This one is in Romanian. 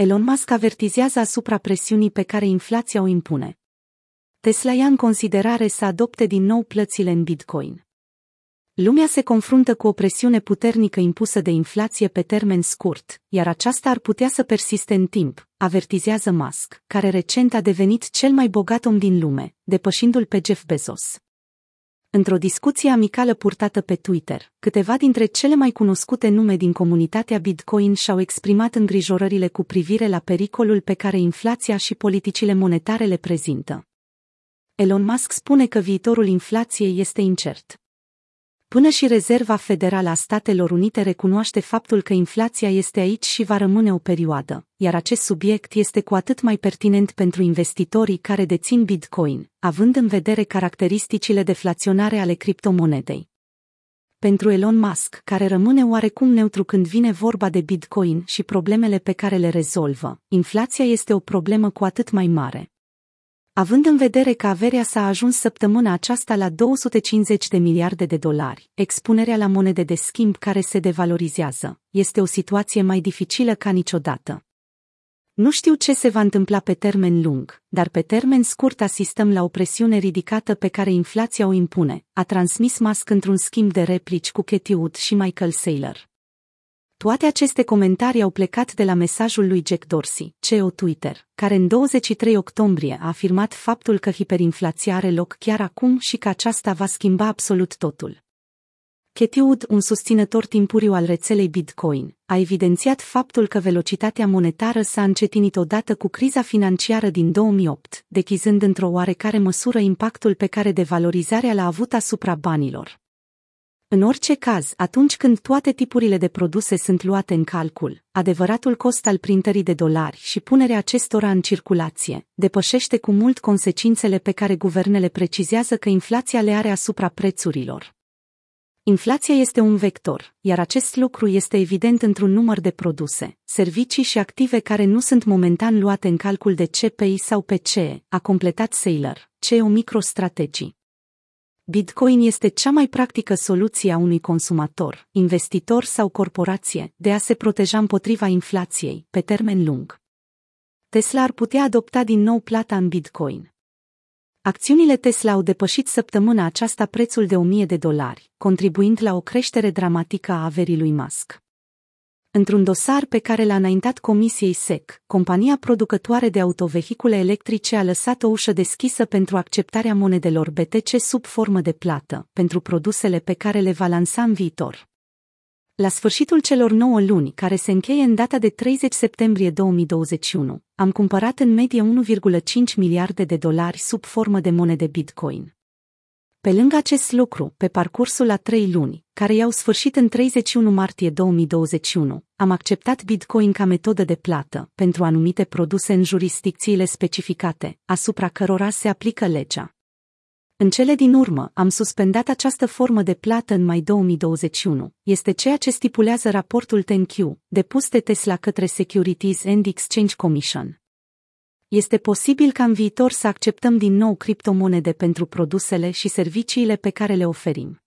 Elon Musk avertizează asupra presiunii pe care inflația o impune. Tesla ia în considerare să adopte din nou plățile în Bitcoin. Lumea se confruntă cu o presiune puternică impusă de inflație pe termen scurt, iar aceasta ar putea să persiste în timp, avertizează Musk, care recent a devenit cel mai bogat om din lume, depășindu-l pe Jeff Bezos. Într-o discuție amicală purtată pe Twitter, câteva dintre cele mai cunoscute nume din comunitatea Bitcoin și-au exprimat îngrijorările cu privire la pericolul pe care inflația și politicile monetare le prezintă. Elon Musk spune că viitorul inflației este incert. Până și Rezerva Federală a Statelor Unite recunoaște faptul că inflația este aici și va rămâne o perioadă, iar acest subiect este cu atât mai pertinent pentru investitorii care dețin Bitcoin, având în vedere caracteristicile deflaționare ale criptomonedei. Pentru Elon Musk, care rămâne oarecum neutru când vine vorba de Bitcoin și problemele pe care le rezolvă, inflația este o problemă cu atât mai mare. Având în vedere că averea s-a ajuns săptămâna aceasta la 250 de miliarde de dolari, expunerea la monede de schimb care se devalorizează, este o situație mai dificilă ca niciodată. Nu știu ce se va întâmpla pe termen lung, dar pe termen scurt asistăm la o presiune ridicată pe care inflația o impune, a transmis Musk într-un schimb de replici cu Katie Wood și Michael Saylor. Toate aceste comentarii au plecat de la mesajul lui Jack Dorsey, CEO Twitter, care în 23 octombrie a afirmat faptul că hiperinflația are loc chiar acum și că aceasta va schimba absolut totul. Katie Wood, un susținător timpuriu al rețelei Bitcoin, a evidențiat faptul că velocitatea monetară s-a încetinit odată cu criza financiară din 2008, dechizând într-o oarecare măsură impactul pe care devalorizarea l-a avut asupra banilor. În orice caz, atunci când toate tipurile de produse sunt luate în calcul, adevăratul cost al printării de dolari și punerea acestora în circulație depășește cu mult consecințele pe care guvernele precizează că inflația le are asupra prețurilor. Inflația este un vector, iar acest lucru este evident într-un număr de produse, servicii și active care nu sunt momentan luate în calcul de CPI sau PCE, a completat Sailor, CEO MicroStrategy. Bitcoin este cea mai practică soluție a unui consumator, investitor sau corporație de a se proteja împotriva inflației pe termen lung. Tesla ar putea adopta din nou plata în Bitcoin. Acțiunile Tesla au depășit săptămâna aceasta prețul de 1000 de dolari, contribuind la o creștere dramatică a averii lui Musk. Într-un dosar pe care l-a înaintat Comisiei SEC, compania producătoare de autovehicule electrice a lăsat o ușă deschisă pentru acceptarea monedelor BTC sub formă de plată, pentru produsele pe care le va lansa în viitor. La sfârșitul celor 9 luni, care se încheie în data de 30 septembrie 2021, am cumpărat în medie 1,5 miliarde de dolari sub formă de monede Bitcoin. Pe lângă acest lucru, pe parcursul la trei luni, care i-au sfârșit în 31 martie 2021, am acceptat Bitcoin ca metodă de plată pentru anumite produse în jurisdicțiile specificate, asupra cărora se aplică legea. În cele din urmă, am suspendat această formă de plată în mai 2021. Este ceea ce stipulează raportul TenQ, depus de Tesla către Securities and Exchange Commission. Este posibil ca în viitor să acceptăm din nou criptomonede pentru produsele și serviciile pe care le oferim.